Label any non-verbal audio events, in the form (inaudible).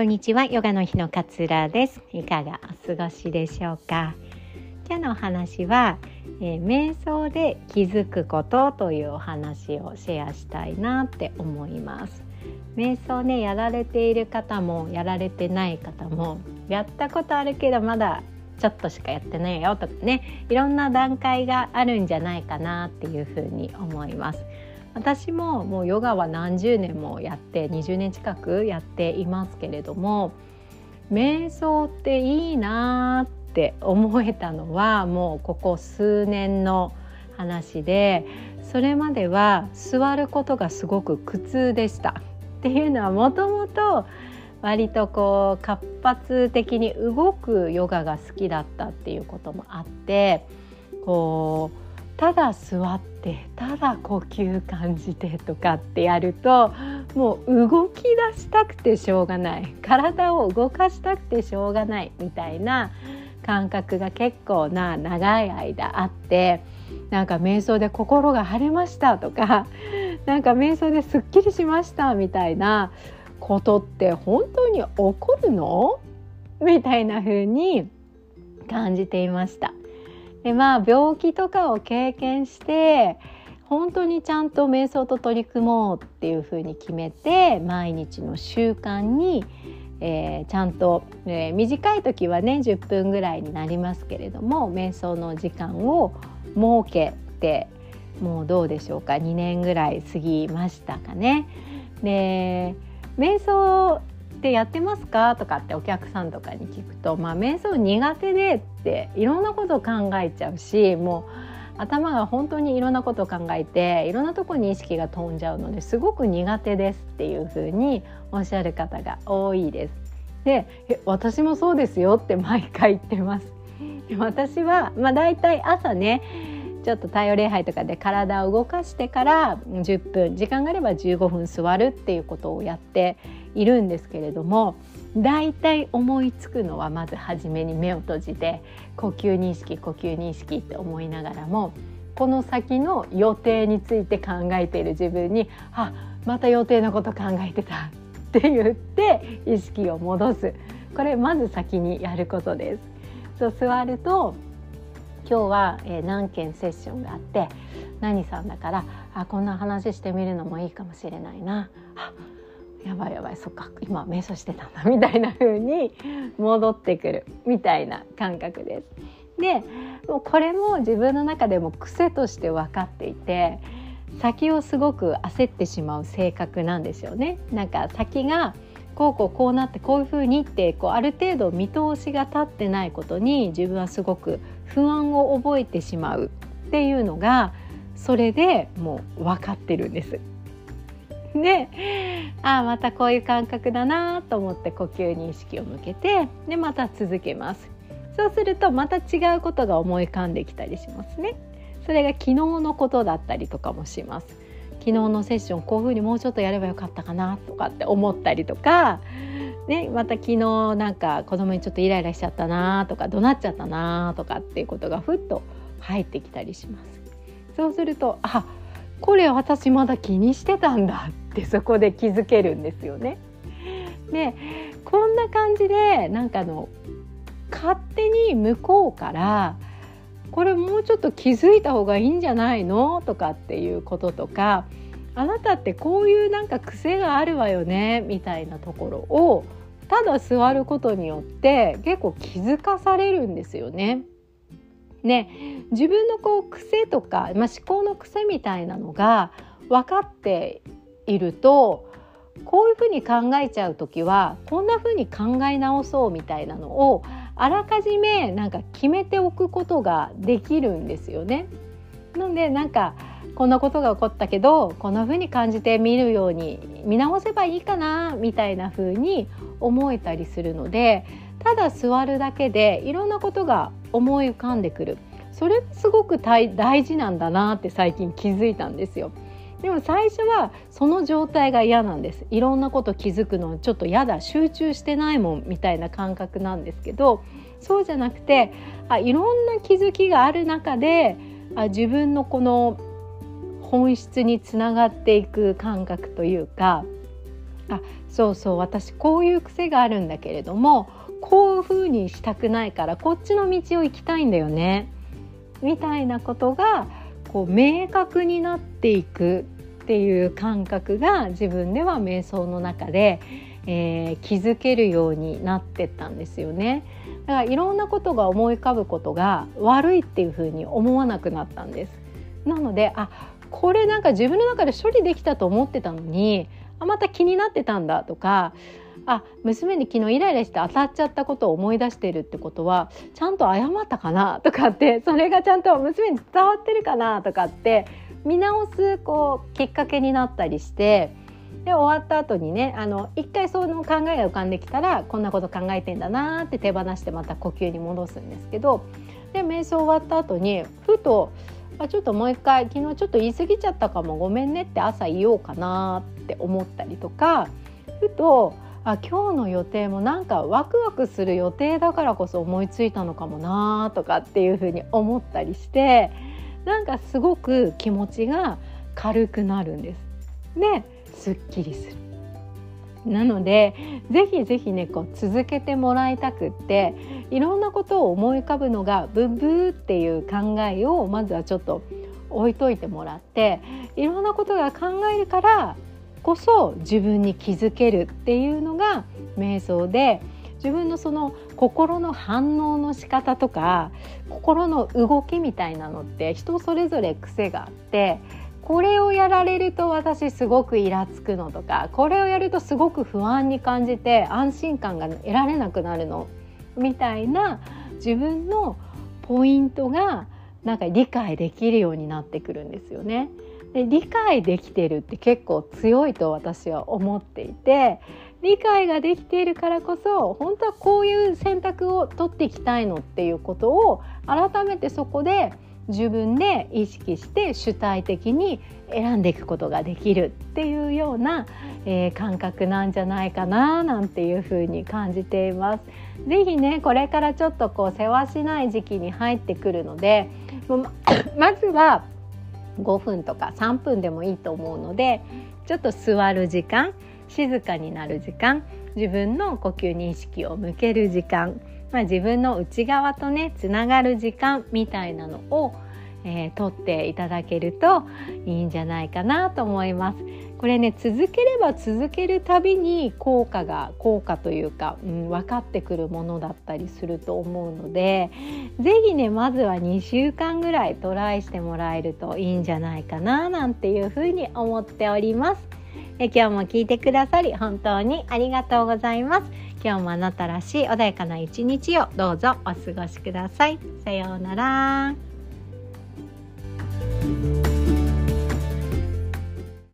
こんにちは。ヨガの日の勝です。いかがお過ごしでしょうか？今日のお話は、えー、瞑想で気づくことというお話をシェアしたいなって思います。瞑想ねやられている方もやられてない方もやったことあるけどまだちょっとしかやってないよとかねいろんな段階があるんじゃないかなっていうふうに思います。私ももうヨガは何十年もやって20年近くやっていますけれども瞑想っていいなって思えたのはもうここ数年の話でそれまでは座ることがすごく苦痛でした。っていうのはもともと割とこう活発的に動くヨガが好きだったっていうこともあってこうただ座ってただ呼吸感じてとかってやるともう動き出したくてしょうがない体を動かしたくてしょうがないみたいな感覚が結構な長い間あってなんか瞑想で心が晴れましたとか (laughs) なんか瞑想ですっきりしましたみたいなことって本当に起こるの？みたいな風に感じていました。でまあ病気とかを経験して本当にちゃんと瞑想と取り組もうっていうふうに決めて毎日の習慣に、えー、ちゃんと、えー、短い時はね10分ぐらいになりますけれども瞑想の時間を設けてもうどうでしょうか2年ぐらい過ぎましたかね。で瞑想ってやってますか?」とかってお客さん。とかに聞くと「まあ、瞑想苦手で」っていろん。なことを考えちゃうしもう頭が本当にいろん。なことを考えていろん。なとこに意識が飛ん。じゃうのですごく苦手ですっていうふうにおっしゃる方が多いです。で私もそうですよって毎回言ってます。で私は、まあ、大体朝ねちょっと太陽礼拝とかで体を動かしてから10分時間があれば15分座るっていうことをやっているんですけれどもだいたい思いつくのはまず初めに目を閉じて呼吸認識呼吸認識って思いながらもこの先の予定について考えている自分に「あまた予定のこと考えてた」って言って意識を戻すこれまず先にやることです。そう座ると今日は、えー、何件セッションがあって何さんだからあこんな話してみるのもいいかもしれないなあやばいやばいそっか今瞑想してたんだ (laughs) みたいな風に戻ってくるみたいな感覚です。でもうこれも自分の中でも癖として分かっていて先をすごく焦ってしまう性格なんですよね。なんか先がこうこうこうなってこういうふうにってこうある程度見通しが立ってないことに自分はすごく不安を覚えてしまうっていうのがそれでもう分かってるんです。でああまたこういう感覚だなと思って呼吸に意識を向けてでまた続けます。そうするとまた違うことが思い浮かんできたりしますね。それが昨日のことだったりとかもします。昨日のセッションこういうふうにもうちょっとやればよかったかなとかって思ったりとか、ね、また昨日なんか子供にちょっとイライラしちゃったなとか怒鳴っちゃったなとかっていうことがふっと入ってきたりしますそうするとあこれ私まだ気にしてたんだってそこで気づけるんですよね。でこんな感じでなんかの勝手に向こうからこれもうちょっと気づいた方がいいんじゃないの？とかっていうこととかあなたってこういうなんか癖があるわよね？みたいなところをただ座ることによって結構気づかされるんですよね。ね自分のこう癖とか、まあ、思考の癖みたいなのが分かっているとこういうふうに考えちゃう時はこんなふうに考え直そうみたいなのをあらかじめなんか決めておくことができるんですよね。なのでなんかこんなことが起こったけどこんな風に感じてみるように見直せばいいかなみたいな風に思えたりするのでただ座るだけでいろんなことが思い浮かんでくるそれすごく大事なんだなって最近気づいたんですよ。でも最初はその状態が嫌なんです。いろんなこと気づくのちょっと嫌だ集中してないもんみたいな感覚なんですけどそうじゃなくてあいろんな気づきがある中であ自分のこの本質につながっていく感覚というかあそうそう私こういう癖があるんだけれどもこういう風にしたくないからこっちの道を行きたいんだよねみたいなことがこう明確になっていくっていう感覚が自分では瞑想の中で、えー、気づけるようになってったんですよね。だからいろんなことが思い浮かぶことが悪いっていうふうに思わなくなったんです。なのであこれなんか自分の中で処理できたと思ってたのにあまた気になってたんだとかあ娘に昨日イライラして当たっちゃったことを思い出してるってことはちゃんと謝ったかな？とかってそれがちゃんと娘に伝わってるかな？とかって見直すこうきっかけになったりしてで終わった後にねあの一回その考えが浮かんできたらこんなこと考えてんだなって手放してまた呼吸に戻すんですけどで瞑想終わった後にふとあちょっともう一回昨日ちょっと言い過ぎちゃったかもごめんねって朝言おうかなって思ったりとかふとあ今日の予定もなんかワクワクする予定だからこそ思いついたのかもなとかっていうふうに思ったりしてなんかすごく気持ちが軽くなるんです。ですっきりする。なのでぜひぜひねこう続けてもらいたくっていろんなことを思い浮かぶのがブブーっていう考えをまずはちょっと置いといてもらっていろんなことが考えるからこそ自分に気づけるっていうのが瞑想で自分のその心の反応の仕方とか心の動きみたいなのって人それぞれ癖があってこれをやられると私すごくイラつくのとかこれをやるとすごく不安に感じて安心感が得られなくなるのみたいな自分のポイントがなんか理解できるようになってくるんですよね。で理解できてるって結構強いと私は思っていて理解ができているからこそ本当はこういう選択を取っていきたいのっていうことを改めてそこで自分で意識して主体的に選んでいくことができるっていうような、えー、感覚なんじゃないかななんていうふうに感じています。ぜひねこれからちょっとこう世話しない時期に入ってくるので (coughs) まずは5分とか3分でもいいと思うのでちょっと座る時間静かになる時間自分の呼吸に意識を向ける時間、まあ、自分の内側とねつながる時間みたいなのを、えー、取っていただけるといいんじゃないかなと思います。これね続ければ続けるたびに効果が効果というか、うん、分かってくるものだったりすると思うので是非ねまずは2週間ぐらいトライしてもらえるといいんじゃないかななんていうふうに思っております。え今日も聞いてくださり本当にありがとうございます。今日もあなたらしい穏やかな一日をどうぞお過ごしください。さようなら。Bye.